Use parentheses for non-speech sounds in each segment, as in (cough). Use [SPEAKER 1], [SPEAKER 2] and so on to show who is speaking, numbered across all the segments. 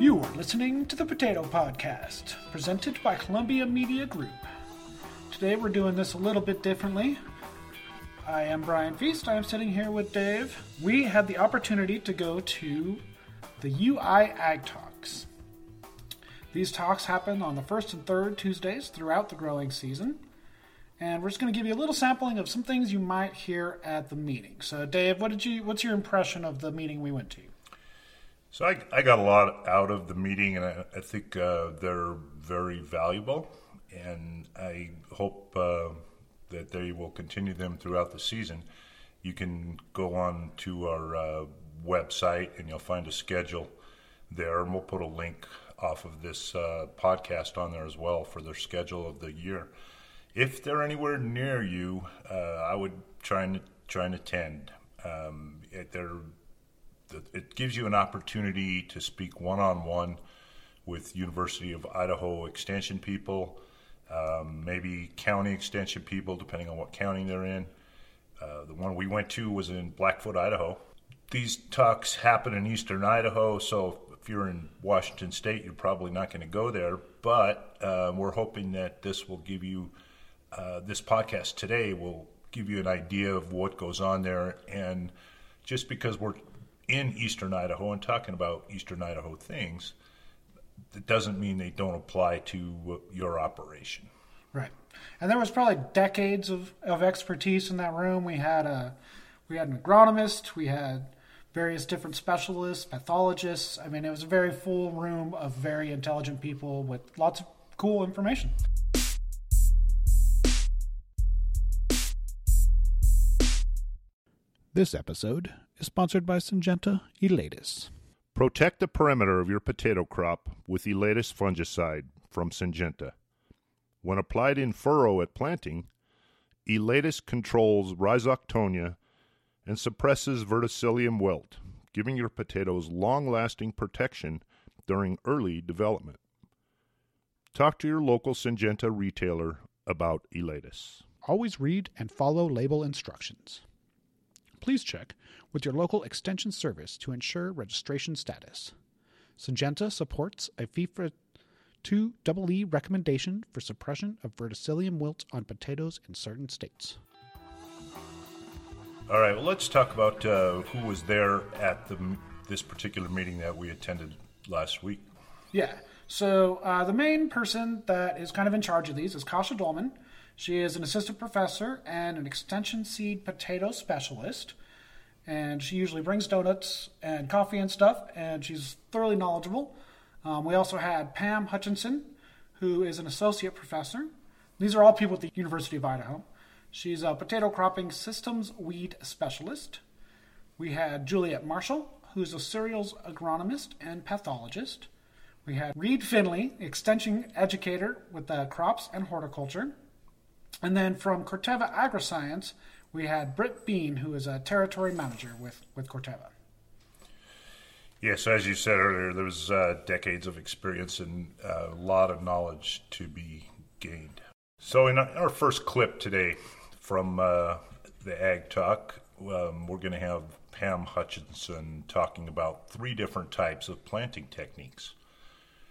[SPEAKER 1] You are listening to the Potato Podcast, presented by Columbia Media Group. Today we're doing this a little bit differently. I am Brian Feast. I am sitting here with Dave. We had the opportunity to go to the UI Ag Talks. These talks happen on the first and third Tuesdays throughout the growing season. And we're just going to give you a little sampling of some things you might hear at the meeting. So, Dave, what did you? What's your impression of the meeting we went to?
[SPEAKER 2] So I, I got a lot out of the meeting, and I, I think uh, they're very valuable, and I hope uh, that they will continue them throughout the season. You can go on to our uh, website, and you'll find a schedule there, and we'll put a link off of this uh, podcast on there as well for their schedule of the year. If they're anywhere near you, uh, I would try and try and attend. Um, they're it gives you an opportunity to speak one on one with University of Idaho Extension people, um, maybe county extension people, depending on what county they're in. Uh, the one we went to was in Blackfoot, Idaho. These talks happen in eastern Idaho, so if you're in Washington State, you're probably not going to go there. But uh, we're hoping that this will give you, uh, this podcast today will give you an idea of what goes on there. And just because we're in eastern Idaho and talking about eastern Idaho things, that doesn't mean they don't apply to your operation.
[SPEAKER 1] Right. And there was probably decades of, of expertise in that room. We had a we had an agronomist, we had various different specialists, pathologists. I mean, it was a very full room of very intelligent people with lots of cool information.
[SPEAKER 3] This episode is sponsored by Syngenta Elatus.
[SPEAKER 2] Protect the perimeter of your potato crop with Elatus fungicide from Syngenta. When applied in furrow at planting, Elatus controls rhizoctonia and suppresses verticillium wilt, giving your potatoes long-lasting protection during early development. Talk to your local Syngenta retailer about Elatus.
[SPEAKER 3] Always read and follow label instructions. Please check with your local extension service to ensure registration status. Syngenta supports a FIFRA 2 EE recommendation for suppression of verticillium wilt on potatoes in certain states.
[SPEAKER 2] All right, well, let's talk about uh, who was there at the, this particular meeting that we attended last week.
[SPEAKER 1] Yeah, so uh, the main person that is kind of in charge of these is Kasia Duellman. She is an assistant professor and an extension seed potato specialist. And she usually brings donuts and coffee and stuff, and she's thoroughly knowledgeable. Um, we also had Pam Hutchinson, who is an associate professor. These are all people at the University of Idaho. She's a potato cropping systems weed specialist. We had Juliet Marshall, who's a cereals agronomist and pathologist. We had Reed Findlay, extension educator with the crops and horticulture. And then from Corteva AgriScience, we had Britt Bean, who is a territory manager with, with Corteva.
[SPEAKER 2] Yes, as you said earlier, there was uh, decades of experience and a lot of knowledge to be gained. So, in our first clip today from uh, the Ag Talk, um, we're going to have Pam Hutchinson talking about three different types of planting techniques.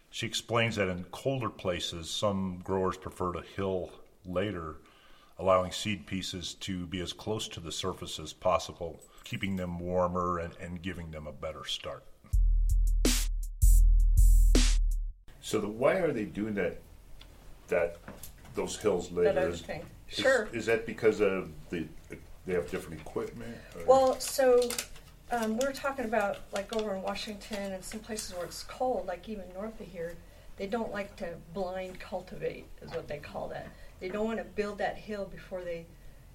[SPEAKER 2] She explains that in colder places, some growers prefer to hill later, allowing seed pieces to be as close to the surface as possible, keeping them warmer and, and giving them a better start. So, the, why are they doing that? That those hills later?
[SPEAKER 4] That
[SPEAKER 2] is,
[SPEAKER 4] thing.
[SPEAKER 2] is-
[SPEAKER 4] Sure.
[SPEAKER 2] Is, that because of the they have different equipment? or-
[SPEAKER 4] Well, so um, we're talking about like over in Washington and some places where it's cold, like even north of here, they don't like to blind cultivate, is what they call that. They don't want to build that hill before they,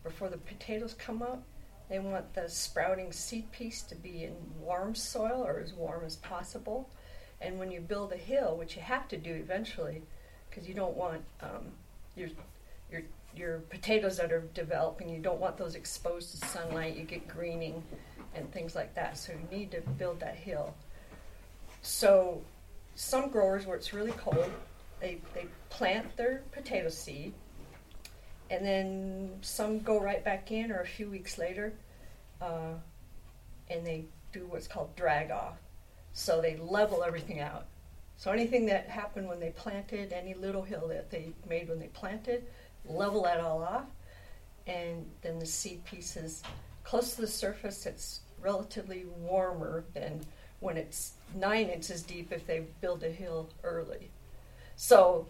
[SPEAKER 4] before the potatoes come up. They want the sprouting seed piece to be in warm soil or as warm as possible. And when you build a hill, which you have to do eventually, because you don't want um, your your your potatoes that are developing, you don't want those exposed to sunlight. You get greening and things like that. So you need to build that hill. So some growers, where it's really cold, they they plant their potato seed, and then some go right back in, or a few weeks later, uh, and they do what's called drag off. So they level everything out So anything that happened when they planted, any little hill that they made when they planted, level that all off, and then the seed pieces close to the surface. It's relatively warmer than when it's nine inches deep if they build a hill early. So,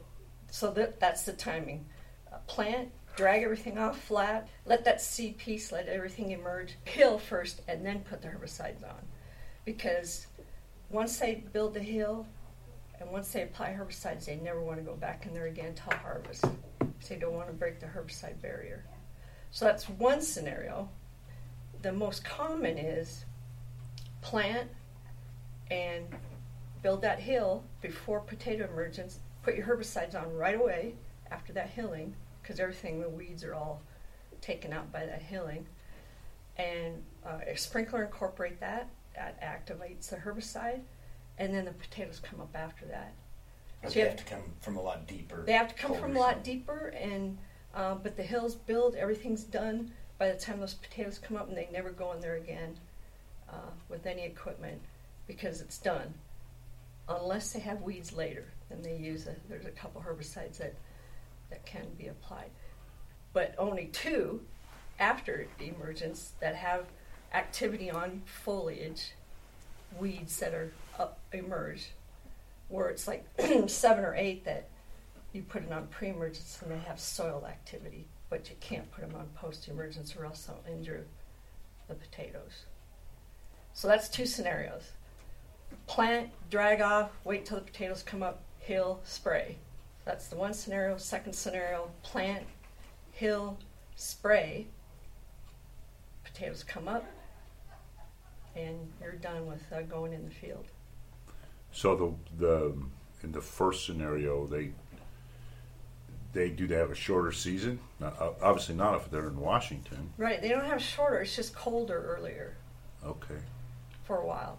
[SPEAKER 4] so that that's the timing. Uh, plant, drag everything off flat, let that seed piece, let everything emerge, hill first, and then put the herbicides on, because once they build the hill, and once they apply herbicides, they never want to go back in there again till harvest. So they don't want to break the herbicide barrier. So that's one scenario. The most common is plant and build that hill before potato emergence. Put your herbicides on right away after that hilling because everything, the weeds are all taken out by that hilling. And uh, a sprinkler incorporate that. That activates the herbicide, and then the potatoes come up after that. So
[SPEAKER 5] they
[SPEAKER 4] you
[SPEAKER 5] have to come from a lot deeper.
[SPEAKER 4] They have to come from a lot deeper, and uh, but the hills build, everything's done by the time those potatoes come up, and they never go in there again uh, with any equipment because it's done. Unless they have weeds later, then they use a, there's a couple herbicides that that can be applied, but only two after emergence that have activity on foliage, weeds that are up emerge, where it's like (clears throat) seven or eight that you put it on pre-emergence and they have soil activity, but you can't put them on post-emergence or else they'll injure the potatoes. So that's two scenarios. Plant, drag off, wait till the potatoes come up, hill, spray. That's the one scenario. Second scenario, plant, hill, spray. Potatoes come up, and you're done with uh, going in the field.
[SPEAKER 2] So the the in the first scenario, they they do they have a shorter season? Not, uh, obviously not if they're in Washington.
[SPEAKER 4] Right, they don't have shorter, it's just colder earlier
[SPEAKER 2] Okay.
[SPEAKER 4] for a while.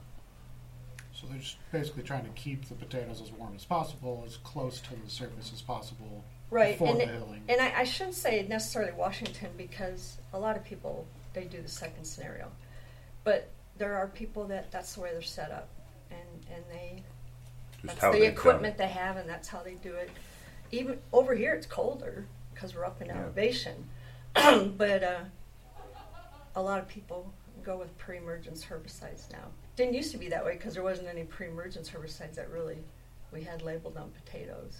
[SPEAKER 1] So they're just basically trying to keep the potatoes as warm as possible, as close to the surface as possible
[SPEAKER 4] Right,
[SPEAKER 1] before
[SPEAKER 4] and,
[SPEAKER 1] the
[SPEAKER 4] it-
[SPEAKER 1] hilling.
[SPEAKER 4] and I, I shouldn't say necessarily Washington because a lot of people they do the second scenario, but there are people that that's the way they're set up, and and they
[SPEAKER 2] Just
[SPEAKER 4] that's the
[SPEAKER 2] they've
[SPEAKER 4] equipment
[SPEAKER 2] it.
[SPEAKER 4] they have, and that's how they do it. Even over here, it's colder because we're up in
[SPEAKER 2] Yeah.
[SPEAKER 4] elevation, (clears throat) but uh, a lot of people go with pre-emergence herbicides now. Didn't used to be that way because there wasn't any pre-emergence herbicides that really we had labeled on potatoes.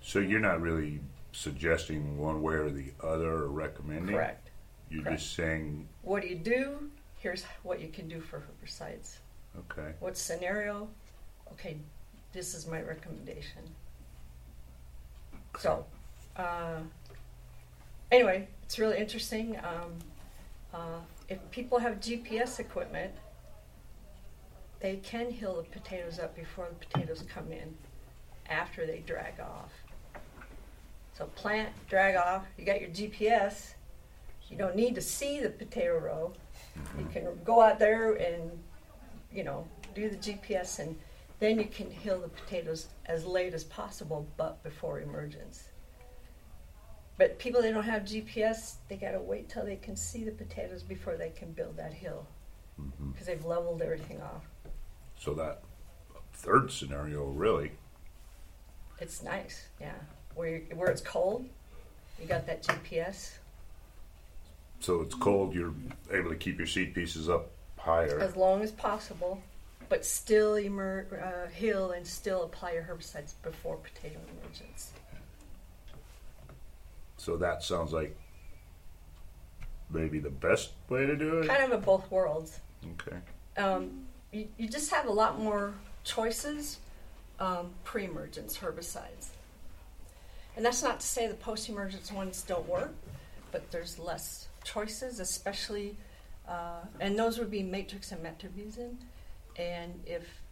[SPEAKER 2] So you're not really suggesting one way or the other or recommending.
[SPEAKER 4] Correct.
[SPEAKER 2] You're
[SPEAKER 4] Correct.
[SPEAKER 2] just saying,
[SPEAKER 4] What do you do? Here's what you can do for herbicides.
[SPEAKER 2] okay.
[SPEAKER 4] What scenario? Okay, this is my recommendation. So, uh, anyway, it's really interesting. Um, uh, if people have GPS equipment, they can hill the potatoes up before the potatoes come in, after they drag off. So plant, drag off. You got your GPS. You don't need to see the potato row. You can go out there and, you know, do the GPS, and then you can hill the potatoes as late as possible, but before emergence. But people that don't have GPS, they got to wait till they can see the potatoes before they can build that hill
[SPEAKER 2] hmm
[SPEAKER 4] because they've leveled everything off.
[SPEAKER 2] So that third scenario, really,
[SPEAKER 4] It's nice, yeah. Where where it's cold, you got that GPS.
[SPEAKER 2] so it's cold. You're able to keep your seed pieces up higher.
[SPEAKER 4] as long as possible, but still emer- uh, hill and still apply your herbicides before potato emergence.
[SPEAKER 2] So that sounds like maybe the best way to do it.
[SPEAKER 4] Kind of of both worlds.
[SPEAKER 2] Okay.
[SPEAKER 4] Um, you, you just have a lot more choices um, pre-emergence herbicides. And that's not to say the post-emergence ones don't work, but there's less choices, especially, uh, and those would be matrix and metribuzin. And if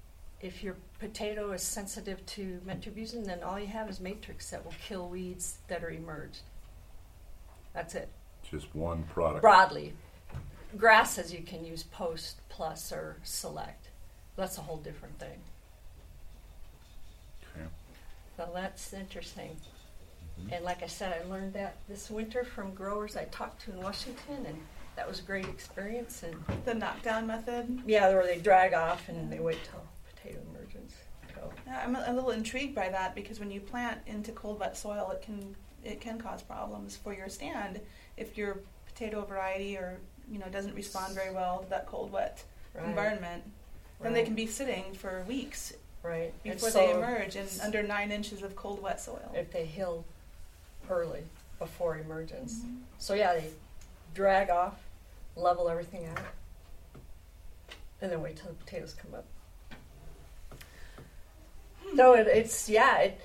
[SPEAKER 4] if your potato is sensitive to metribuzin, then all you have is matrix that will kill weeds that are emerged. That's it.
[SPEAKER 2] Just one product.
[SPEAKER 4] Broadly, grasses you can use post, plus, or select. That's a whole different thing.
[SPEAKER 2] Okay.
[SPEAKER 4] So that's interesting. Mm-hmm. And like I said, I learned that this winter from growers I talked to in Washington, and that was a great experience. And
[SPEAKER 6] The knockdown method.
[SPEAKER 4] yeah, where they drag off and they wait till potato emergence. So
[SPEAKER 5] Yeah, I'm a, a little intrigued by that because when you plant into cold, wet soil, it can it can cause problems for your stand if your potato variety or you know doesn't respond very well to that cold, wet
[SPEAKER 4] Right.
[SPEAKER 5] environment. Then they can be sitting for weeks
[SPEAKER 4] Right.
[SPEAKER 5] Before
[SPEAKER 4] so
[SPEAKER 5] they emerge in under nine inches of cold, wet soil.
[SPEAKER 4] If they heal early before emergence.
[SPEAKER 5] Mm-hmm.
[SPEAKER 4] So yeah, they drag off, level everything out, and then wait till the potatoes come up. No, it, it's yeah, it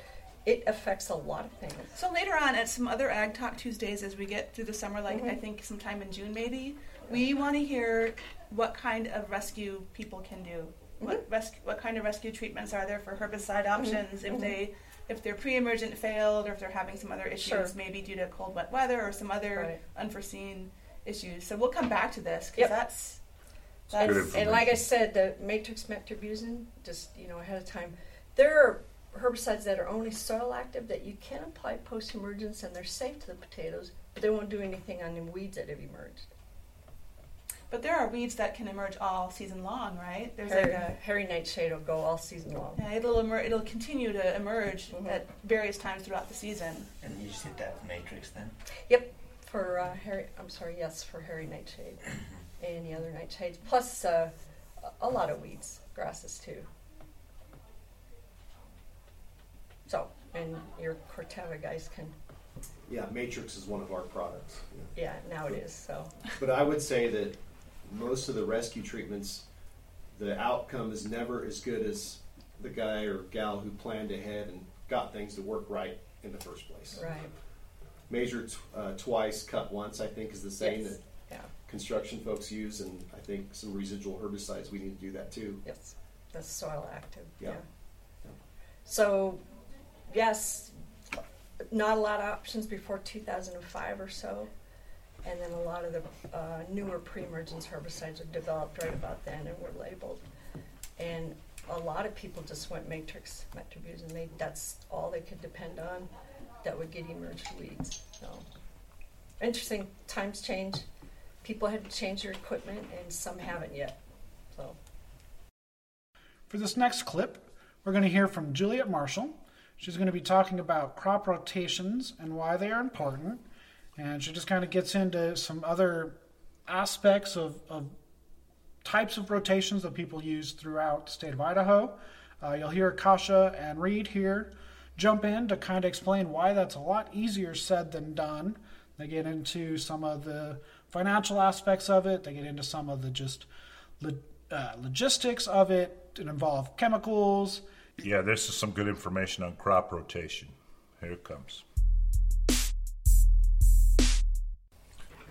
[SPEAKER 4] it affects a lot of things.
[SPEAKER 5] So later on, at some other Ag Talk Tuesdays, as we get through the summer, like I
[SPEAKER 4] Mhm.
[SPEAKER 5] think sometime in June maybe, we want to hear what kind of rescue people can do. What rescue, what kind of rescue treatments are there for herbicide options if
[SPEAKER 4] mhm.
[SPEAKER 5] they if their pre-emergent failed or if they're having some other issues,
[SPEAKER 4] Sure.
[SPEAKER 5] maybe due to cold, wet weather or some other
[SPEAKER 4] Right.
[SPEAKER 5] unforeseen issues. So we'll come back to this because
[SPEAKER 4] Yep.
[SPEAKER 5] that's
[SPEAKER 2] Good
[SPEAKER 5] that's
[SPEAKER 4] And like I said, the matrix metribuzin, just you know ahead of time, there are herbicides that are only soil active that you can apply post emergence and they're safe to the potatoes, but they won't do anything on the weeds that have emerged.
[SPEAKER 5] but there are weeds that can emerge all season long, right? There's
[SPEAKER 4] Hairy,
[SPEAKER 5] like a
[SPEAKER 4] hairy nightshade will go all season long.
[SPEAKER 5] yeah, it'll emer- it'll continue to emerge
[SPEAKER 4] Mhm.
[SPEAKER 5] at various times throughout the season.
[SPEAKER 6] And you just hit that with matrix then?
[SPEAKER 4] Yep, for uh, hairy. I'm sorry, yes, for hairy nightshade (clears throat) and the other nightshades, plus uh, a- a lot of weeds, grasses too. So, and your Corteva guys can,
[SPEAKER 7] Yeah, Matrix is one of our products. yeah.
[SPEAKER 4] yeah, now it is. So,
[SPEAKER 7] But I would say that most of the rescue treatments, the outcome is never as good as the guy or gal who planned ahead and got things to work right in the first place.
[SPEAKER 4] right,
[SPEAKER 7] Measure t- uh, twice, cut once, I think is the saying
[SPEAKER 4] Yes.
[SPEAKER 7] that
[SPEAKER 4] yeah,
[SPEAKER 7] construction folks use, and I think some residual herbicides, we need to do that too.
[SPEAKER 4] yes, that's soil active.
[SPEAKER 7] Yeah.
[SPEAKER 4] yeah.
[SPEAKER 7] Yeah.
[SPEAKER 4] So, yes, not a lot of options before 2005 or so. And then a lot of the uh, newer pre-emergence herbicides were developed right about then and were labeled. And a lot of people just went matrix metribuzin. They, that's all they could depend on that would get emerged weeds. So, interesting. Times change. People had to change their equipment, and some haven't yet. So,
[SPEAKER 1] For this next clip, we're going to hear from Juliet Marshall. She's going to be talking about crop rotations and why they are important. And she just kind of gets into some other aspects of, of types of rotations that people use throughout the state of Idaho. Uh, you'll hear Kasia and Reed here jump in to kind of explain why that's a lot easier said than done. They get into some of the financial aspects of it, they get into some of the just lo- uh, logistics of it. It involves chemicals.
[SPEAKER 2] Yeah, this is some good information on crop rotation. Here it comes.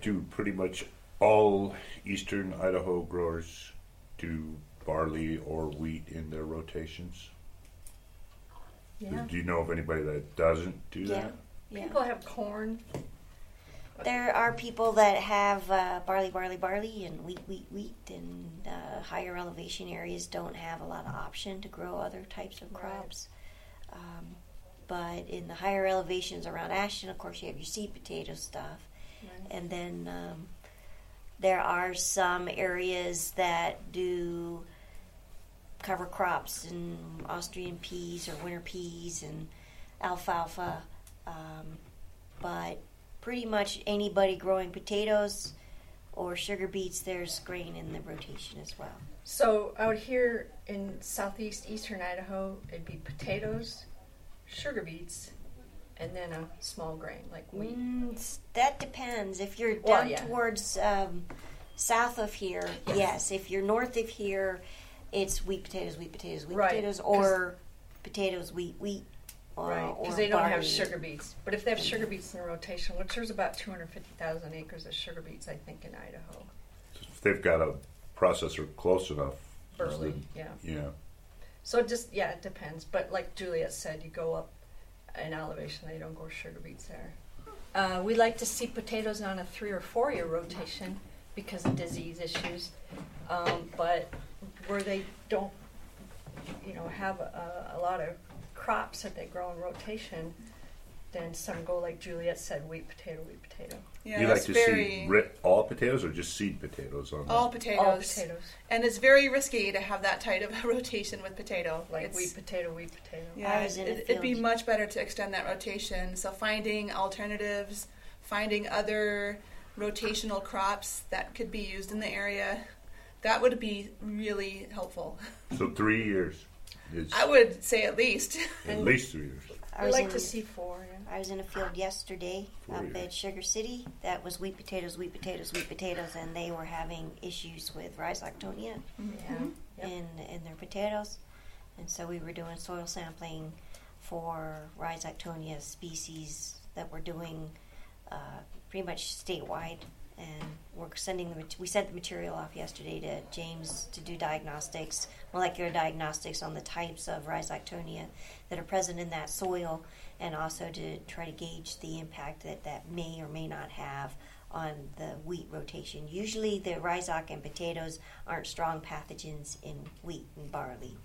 [SPEAKER 2] Do pretty much all eastern Idaho growers do barley or wheat in their rotations?
[SPEAKER 4] yeah.
[SPEAKER 2] Do you know of anybody that doesn't do
[SPEAKER 8] Yeah.
[SPEAKER 2] that?
[SPEAKER 8] Yeah.
[SPEAKER 4] People have corn.
[SPEAKER 8] There are people that have uh, barley, barley, barley, and wheat, wheat, wheat, and uh, higher elevation areas don't have a lot of option to grow other types of
[SPEAKER 4] Right.
[SPEAKER 8] crops. Um, but in the higher elevations around Ashton, of course, you have your seed potato stuff. And then um, there are some areas that do cover crops and Austrian peas or winter peas and alfalfa. Um, but pretty much anybody growing potatoes or sugar beets, there's grain in the rotation as well.
[SPEAKER 4] So out here in southeast eastern Idaho, it'd be potatoes, sugar beets, and then a small grain like wheat.
[SPEAKER 8] Mm, that depends. If you're
[SPEAKER 4] Well,
[SPEAKER 8] down
[SPEAKER 4] yeah.
[SPEAKER 8] towards um, south of here, yes. If you're north of here, it's wheat potatoes, wheat potatoes, wheat
[SPEAKER 4] Right,
[SPEAKER 8] potatoes, or potatoes, wheat, wheat. Or,
[SPEAKER 4] Right, because they don't have sugar beets. But if they have sugar beets in the rotation, which there's about 250,000 acres of sugar beets, I think, in Idaho.
[SPEAKER 2] If they've got a processor close enough. is
[SPEAKER 4] Burley,
[SPEAKER 2] the-
[SPEAKER 4] yeah.
[SPEAKER 2] Yeah.
[SPEAKER 4] So it just, yeah, it depends. But like Juliet said, you go up in elevation, they don't grow sugar beets there. Uh, we like to see potatoes on a three or four year rotation because of disease issues. Um, but where they don't, you know, have a, a lot of crops that they grow in rotation, then some go like Juliet said, wheat potato, wheat potato.
[SPEAKER 5] Yeah,
[SPEAKER 2] you like
[SPEAKER 5] it's
[SPEAKER 2] to
[SPEAKER 5] very
[SPEAKER 2] see ri- all potatoes or just seed potatoes on
[SPEAKER 5] all
[SPEAKER 2] that?
[SPEAKER 5] potatoes.
[SPEAKER 4] All potatoes,
[SPEAKER 5] And it's very risky to have that tight of a (laughs) rotation with potato.
[SPEAKER 4] like
[SPEAKER 5] It's-
[SPEAKER 4] wheat potato, wheat potato.
[SPEAKER 5] Yeah,
[SPEAKER 8] I was in a
[SPEAKER 5] it, it'd be much better to extend that rotation. So finding alternatives, finding other rotational crops that could be used in the area, that would be really helpful. (laughs)
[SPEAKER 2] So three years is
[SPEAKER 5] I would say at least. (laughs)
[SPEAKER 2] at least three years.
[SPEAKER 8] I
[SPEAKER 4] I'd
[SPEAKER 8] was
[SPEAKER 4] like
[SPEAKER 8] in,
[SPEAKER 4] to see four. Yeah.
[SPEAKER 8] I was in a field yesterday
[SPEAKER 2] Four
[SPEAKER 8] up
[SPEAKER 2] years.
[SPEAKER 8] at Sugar City. That was wheat potatoes, wheat potatoes, wheat potatoes, and they were having issues with rhizoctonia
[SPEAKER 4] Yeah.
[SPEAKER 8] In in their potatoes. And so we were doing soil sampling for rhizoctonia species that we're doing uh, pretty much statewide. And we're sending the we sent the material off yesterday to James to do diagnostics, molecular diagnostics on the types of rhizoctonia that are present in that soil, and also to try to gauge the impact that that may or may not have on the wheat rotation. Usually, the rhizoc and potatoes aren't strong pathogens in wheat and barley,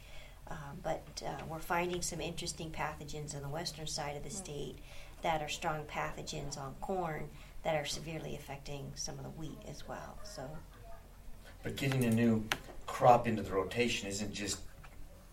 [SPEAKER 8] um, but uh, we're finding some interesting pathogens on the western side of the state that are strong pathogens on corn that are severely affecting some of the wheat as well. So,
[SPEAKER 9] But getting a new crop into the rotation isn't just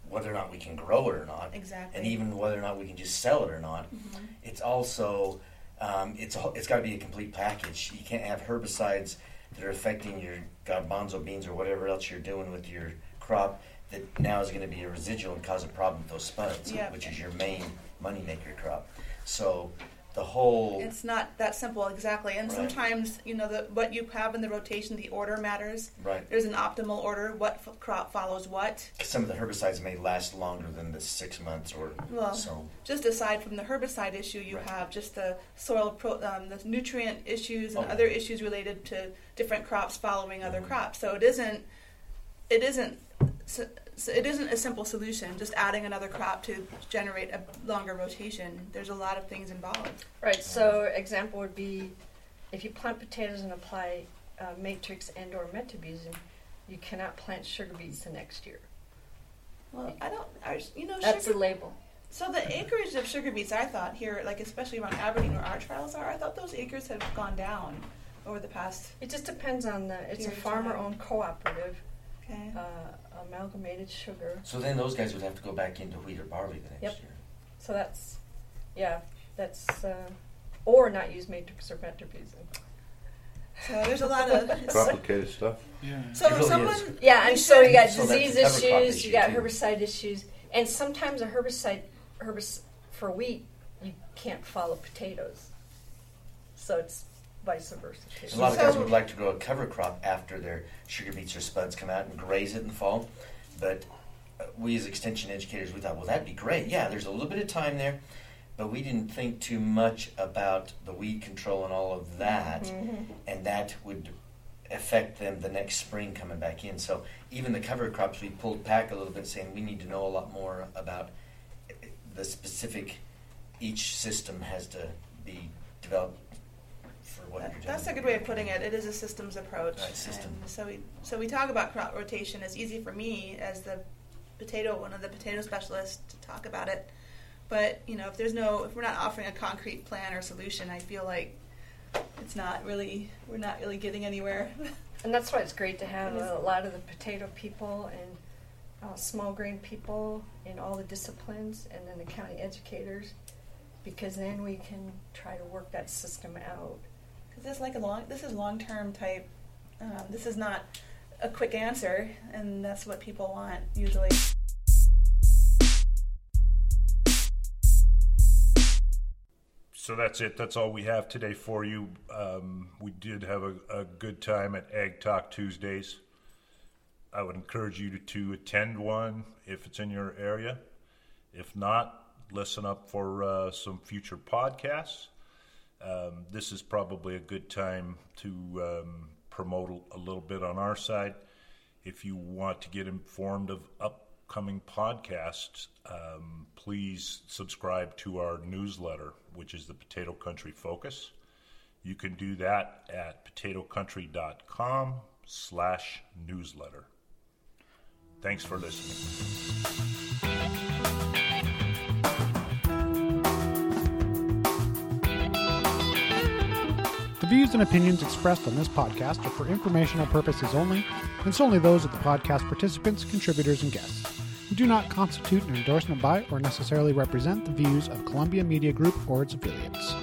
[SPEAKER 9] whether or not we can grow it or not,
[SPEAKER 5] exactly.
[SPEAKER 9] and even whether or not we can just sell it or not.
[SPEAKER 5] Mm-hmm.
[SPEAKER 9] It's also um, it's a, it's got to be a complete package. You can't have herbicides that are affecting your garbanzo beans or whatever else you're doing with your crop that now is going to be a residual and cause a problem with those spuds,
[SPEAKER 5] Yeah.
[SPEAKER 9] which is your main moneymaker crop. So the whole
[SPEAKER 5] It's not that simple, exactly. And
[SPEAKER 9] Right.
[SPEAKER 5] sometimes, you know, the, what you have in the rotation, the order matters.
[SPEAKER 9] right.
[SPEAKER 5] There's an optimal order. What f- crop follows what?
[SPEAKER 9] Some of the herbicides may last longer than the six months or
[SPEAKER 5] Well,
[SPEAKER 9] so.
[SPEAKER 5] just aside from the herbicide issue, you
[SPEAKER 9] Right.
[SPEAKER 5] have just the soil, pro, um, the nutrient issues and
[SPEAKER 9] Oh.
[SPEAKER 5] other issues related to different crops following other
[SPEAKER 9] Mhm.
[SPEAKER 5] crops. So it isn't, it isn't, so, so it isn't a simple solution. Just adding another crop to generate a longer rotation. There's a lot of things involved.
[SPEAKER 4] Right. So example would be if you plant potatoes and apply uh, matrix and or metribuzin, you cannot plant sugar beets the next year.
[SPEAKER 5] Well, I don't, I, you know,
[SPEAKER 4] That's
[SPEAKER 5] sugar,
[SPEAKER 4] the label.
[SPEAKER 5] So the acreage of sugar beets, I thought here, like especially around Aberdeen where our trials are, I thought those acres have gone down over the past.
[SPEAKER 4] It just depends on the. It's a farmer-owned cooperative,
[SPEAKER 5] Okay.
[SPEAKER 4] uh, amalgamated sugar.
[SPEAKER 9] So then those guys would have to go back into wheat or barley the next
[SPEAKER 4] Yep.
[SPEAKER 9] year.
[SPEAKER 4] So that's, yeah, that's, uh, or not use matrix or metribuzin.
[SPEAKER 5] So there's a lot of. (laughs)
[SPEAKER 2] Complicated stuff.
[SPEAKER 1] Yeah.
[SPEAKER 5] So
[SPEAKER 9] It
[SPEAKER 5] if
[SPEAKER 9] really
[SPEAKER 5] someone,
[SPEAKER 9] is.
[SPEAKER 4] Yeah, and so you
[SPEAKER 5] should-
[SPEAKER 4] got
[SPEAKER 9] So that's
[SPEAKER 4] disease
[SPEAKER 9] a crop
[SPEAKER 4] issues,
[SPEAKER 9] issue,
[SPEAKER 4] you got
[SPEAKER 9] too.
[SPEAKER 4] herbicide issues, and sometimes a herbicide, herbicide for wheat, you can't follow potatoes. So it's vice versa.
[SPEAKER 9] A lot of guys would like to grow a cover crop after their sugar beets or spuds come out and graze it in the fall. But uh, we as extension educators, we thought, well, that'd be great. Yeah, there's a little bit of time there, but we didn't think too much about the weed control and all of that,
[SPEAKER 4] Mhm.
[SPEAKER 9] and that would affect them the next spring coming back in. So even the cover crops, we pulled back a little bit, saying we need to know a lot more about the specific. Each system has to be developed for what you're doing.
[SPEAKER 5] that's a good way of putting it. It is a systems approach.
[SPEAKER 9] Right, system.
[SPEAKER 5] And so we so we talk about crop rotation. It's easy for me as the potato one of the potato specialists to talk about it. But you know, if there's no, if we're not offering a concrete plan or solution, I feel like it's not really, we're not really getting anywhere. (laughs)
[SPEAKER 4] And that's why it's great to have a lot of the potato people and uh, small grain people in all the disciplines, and then the county educators, because then we can try to work that system out.
[SPEAKER 5] Because this is like a long, this is long term type. Um, this is not a quick answer, and that's what people want usually.
[SPEAKER 2] So that's it. That's all we have today for you. Um, we did have a, a good time at Ag Talk Tuesdays. I would encourage you to, to attend one if it's in your area. If not, listen up for uh, some future podcasts. Um, this is probably a good time to um, promote a, little bit on our side. If you want to get informed of upcoming podcasts, um, please subscribe to our newsletter, which is the Potato Country Focus. You can do that at potatocountry.com slash newsletter. Thanks for listening.
[SPEAKER 1] Views and opinions expressed on this podcast are for informational purposes only and solely those of the podcast participants, contributors, and guests, and do not constitute an endorsement by or necessarily represent the views of Columbia Media Group or its affiliates.